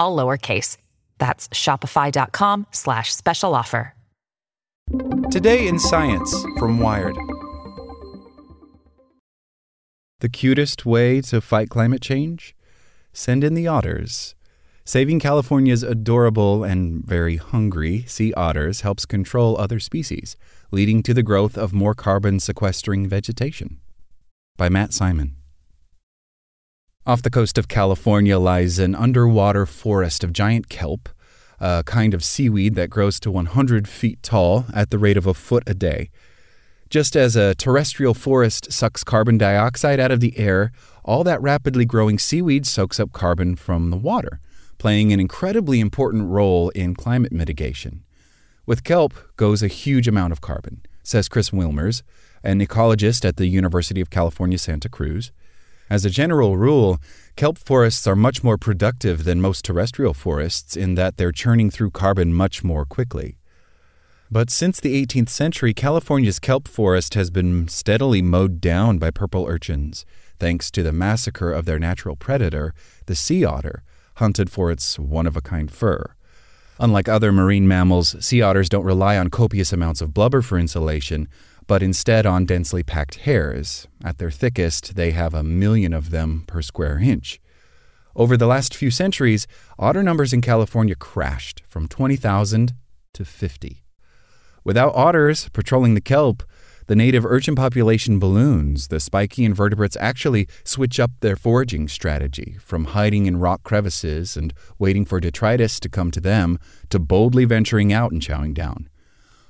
all lowercase. That's shopify.com slash special offer. Today in Science from Wired. The cutest way to fight climate change? Send in the otters. Saving California's adorable and very hungry sea otters helps control other species, leading to the growth of more carbon sequestering vegetation. By Matt Simon. Off the coast of California lies an underwater forest of giant kelp, a kind of seaweed that grows to 100 feet tall at the rate of a foot a day. Just as a terrestrial forest sucks carbon dioxide out of the air, all that rapidly growing seaweed soaks up carbon from the water, playing an incredibly important role in climate mitigation. With kelp goes a huge amount of carbon, says Chris Wilmers, an ecologist at the University of California, Santa Cruz. As a general rule, kelp forests are much more productive than most terrestrial forests in that they're churning through carbon much more quickly. But since the 18th century, California's kelp forest has been steadily mowed down by purple urchins, thanks to the massacre of their natural predator, the sea otter, hunted for its one of a kind fur. Unlike other marine mammals, sea otters don't rely on copious amounts of blubber for insulation, but instead on densely packed hairs. At their thickest, they have a million of them per square inch. Over the last few centuries, otter numbers in California crashed from 20,000 to 50. Without otters patrolling the kelp, the native urchin population balloons. The spiky invertebrates actually switch up their foraging strategy from hiding in rock crevices and waiting for detritus to come to them to boldly venturing out and chowing down.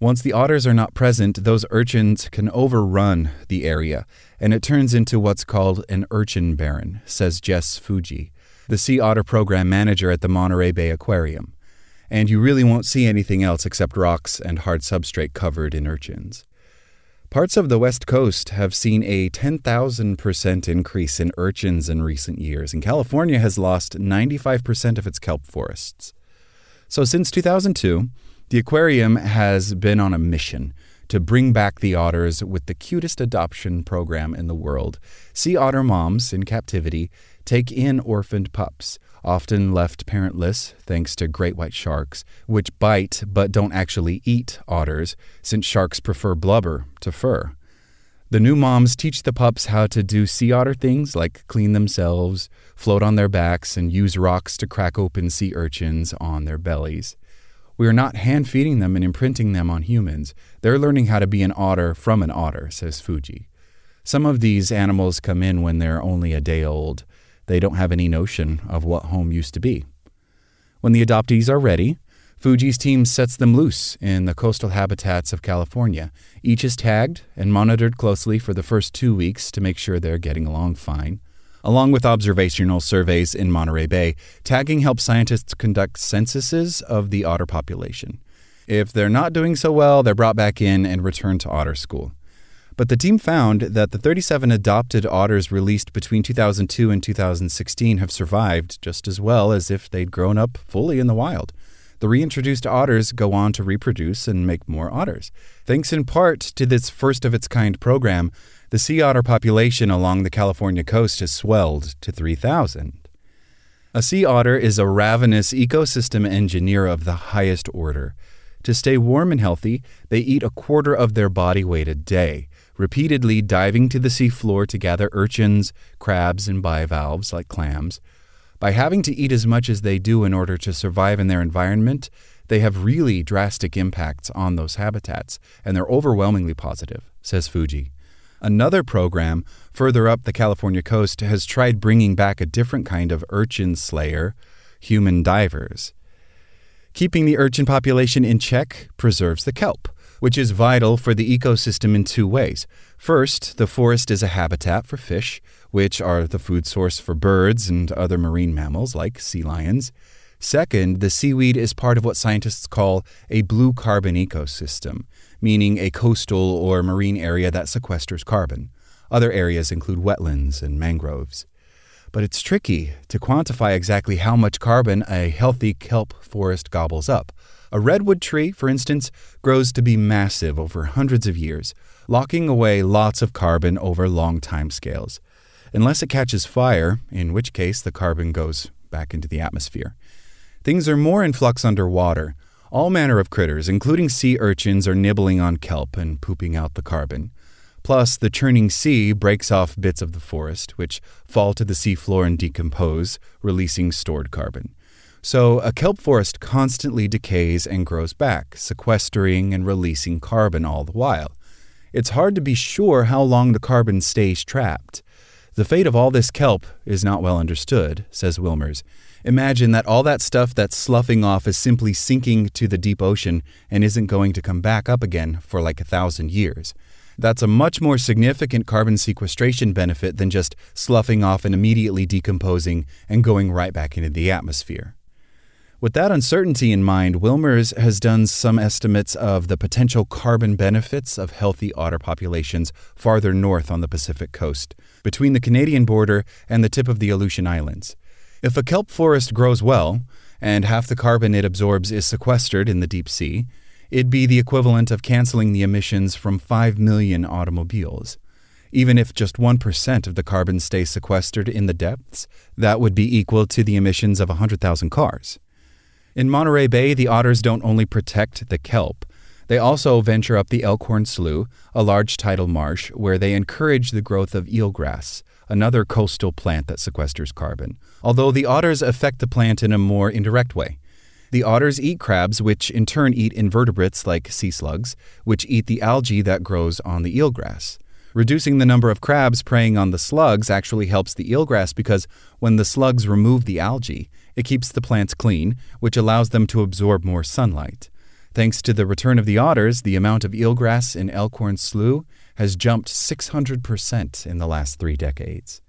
Once the otters are not present, those urchins can overrun the area, and it turns into what's called an urchin barren, says Jess Fujii, the sea otter program manager at the Monterey Bay Aquarium and you really won't see anything else except rocks and hard substrate covered in urchins. Parts of the West Coast have seen a 10,000% increase in urchins in recent years, and California has lost 95% of its kelp forests. So, since 2002, the aquarium has been on a mission to bring back the otters with the cutest adoption program in the world. Sea otter moms in captivity take in orphaned pups often left parentless thanks to great white sharks, which bite but don't actually eat otters, since sharks prefer blubber to fur. The new moms teach the pups how to do sea otter things like clean themselves, float on their backs, and use rocks to crack open sea urchins on their bellies. We are not hand feeding them and imprinting them on humans. They're learning how to be an otter from an otter, says Fujii. Some of these animals come in when they're only a day old. They don't have any notion of what home used to be. When the adoptees are ready, Fujii's team sets them loose in the coastal habitats of California. Each is tagged and monitored closely for the first two weeks to make sure they're getting along fine. Along with observational surveys in Monterey Bay, tagging helps scientists conduct censuses of the otter population. If they're not doing so well, they're brought back in and returned to otter school. But the team found that the 37 adopted otters released between 2002 and 2016 have survived just as well as if they'd grown up fully in the wild. The reintroduced otters go on to reproduce and make more otters. Thanks in part to this first of its kind program, the sea otter population along the California coast has swelled to 3,000. A sea otter is a ravenous ecosystem engineer of the highest order. To stay warm and healthy, they eat a quarter of their body weight a day repeatedly diving to the seafloor to gather urchins, crabs, and bivalves like clams. By having to eat as much as they do in order to survive in their environment, they have really drastic impacts on those habitats, and they're overwhelmingly positive, says Fujii. Another program further up the California coast has tried bringing back a different kind of urchin slayer, human divers. Keeping the urchin population in check preserves the kelp which is vital for the ecosystem in two ways. First, the forest is a habitat for fish, which are the food source for birds and other marine mammals like sea lions. Second, the seaweed is part of what scientists call a blue carbon ecosystem, meaning a coastal or marine area that sequesters carbon. Other areas include wetlands and mangroves. But it's tricky to quantify exactly how much carbon a healthy kelp forest gobbles up. A redwood tree, for instance, grows to be massive over hundreds of years, locking away lots of carbon over long time scales. Unless it catches fire, in which case the carbon goes back into the atmosphere. Things are more in flux underwater. All manner of critters, including sea urchins, are nibbling on kelp and pooping out the carbon. Plus, the churning sea breaks off bits of the forest, which fall to the seafloor and decompose, releasing stored carbon. So, a kelp forest constantly decays and grows back, sequestering and releasing carbon all the while. It's hard to be sure how long the carbon stays trapped. The fate of all this kelp is not well understood, says Wilmers. Imagine that all that stuff that's sloughing off is simply sinking to the deep ocean and isn't going to come back up again for like a thousand years. That's a much more significant carbon sequestration benefit than just sloughing off and immediately decomposing and going right back into the atmosphere. With that uncertainty in mind, Wilmers has done some estimates of the potential carbon benefits of healthy otter populations farther north on the Pacific coast, between the Canadian border and the tip of the Aleutian Islands. If a kelp forest grows well, and half the carbon it absorbs is sequestered in the deep sea, it'd be the equivalent of canceling the emissions from 5 million automobiles. Even if just 1% of the carbon stays sequestered in the depths, that would be equal to the emissions of 100,000 cars. In Monterey Bay, the otters don't only protect the kelp, they also venture up the Elkhorn Slough, a large tidal marsh, where they encourage the growth of eelgrass, another coastal plant that sequesters carbon, although the otters affect the plant in a more indirect way. The otters eat crabs, which in turn eat invertebrates like sea slugs, which eat the algae that grows on the eelgrass. Reducing the number of crabs preying on the slugs actually helps the eelgrass because when the slugs remove the algae, it keeps the plants clean, which allows them to absorb more sunlight. Thanks to the return of the otters, the amount of eelgrass in Elkhorn Slough has jumped 600% in the last three decades.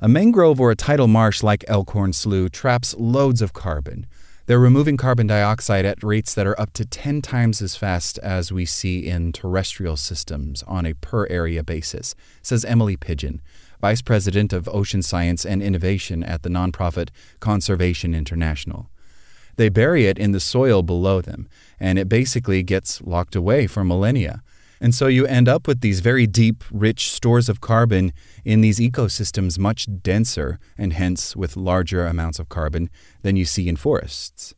A mangrove or a tidal marsh like Elkhorn Slough traps loads of carbon, they're removing carbon dioxide at rates that are up to 10 times as fast as we see in terrestrial systems on a per area basis, says Emily Pidgeon, Vice President of Ocean Science and Innovation at the nonprofit Conservation International. They bury it in the soil below them, and it basically gets locked away for millennia. And so you end up with these very deep, rich stores of carbon in these ecosystems, much denser and hence with larger amounts of carbon than you see in forests.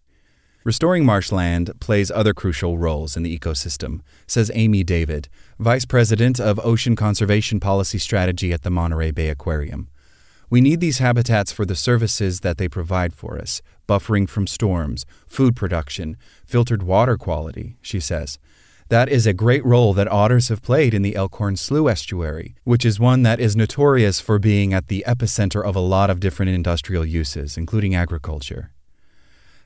Restoring marshland plays other crucial roles in the ecosystem, says Amy David, Vice President of Ocean Conservation Policy Strategy at the Monterey Bay Aquarium. We need these habitats for the services that they provide for us buffering from storms, food production, filtered water quality, she says. That is a great role that otters have played in the Elkhorn Slough estuary, which is one that is notorious for being at the epicenter of a lot of different industrial uses, including agriculture.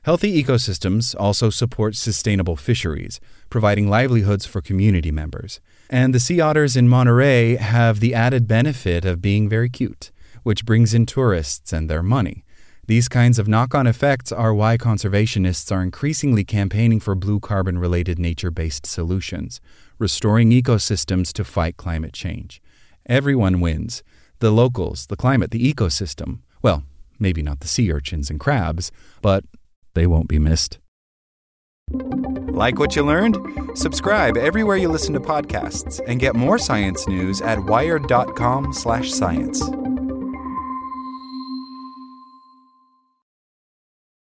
Healthy ecosystems also support sustainable fisheries, providing livelihoods for community members. And the sea otters in Monterey have the added benefit of being very cute, which brings in tourists and their money. These kinds of knock on effects are why conservationists are increasingly campaigning for blue carbon related nature based solutions, restoring ecosystems to fight climate change. Everyone wins the locals, the climate, the ecosystem. Well, maybe not the sea urchins and crabs, but they won't be missed. Like what you learned? Subscribe everywhere you listen to podcasts and get more science news at wired.com/science.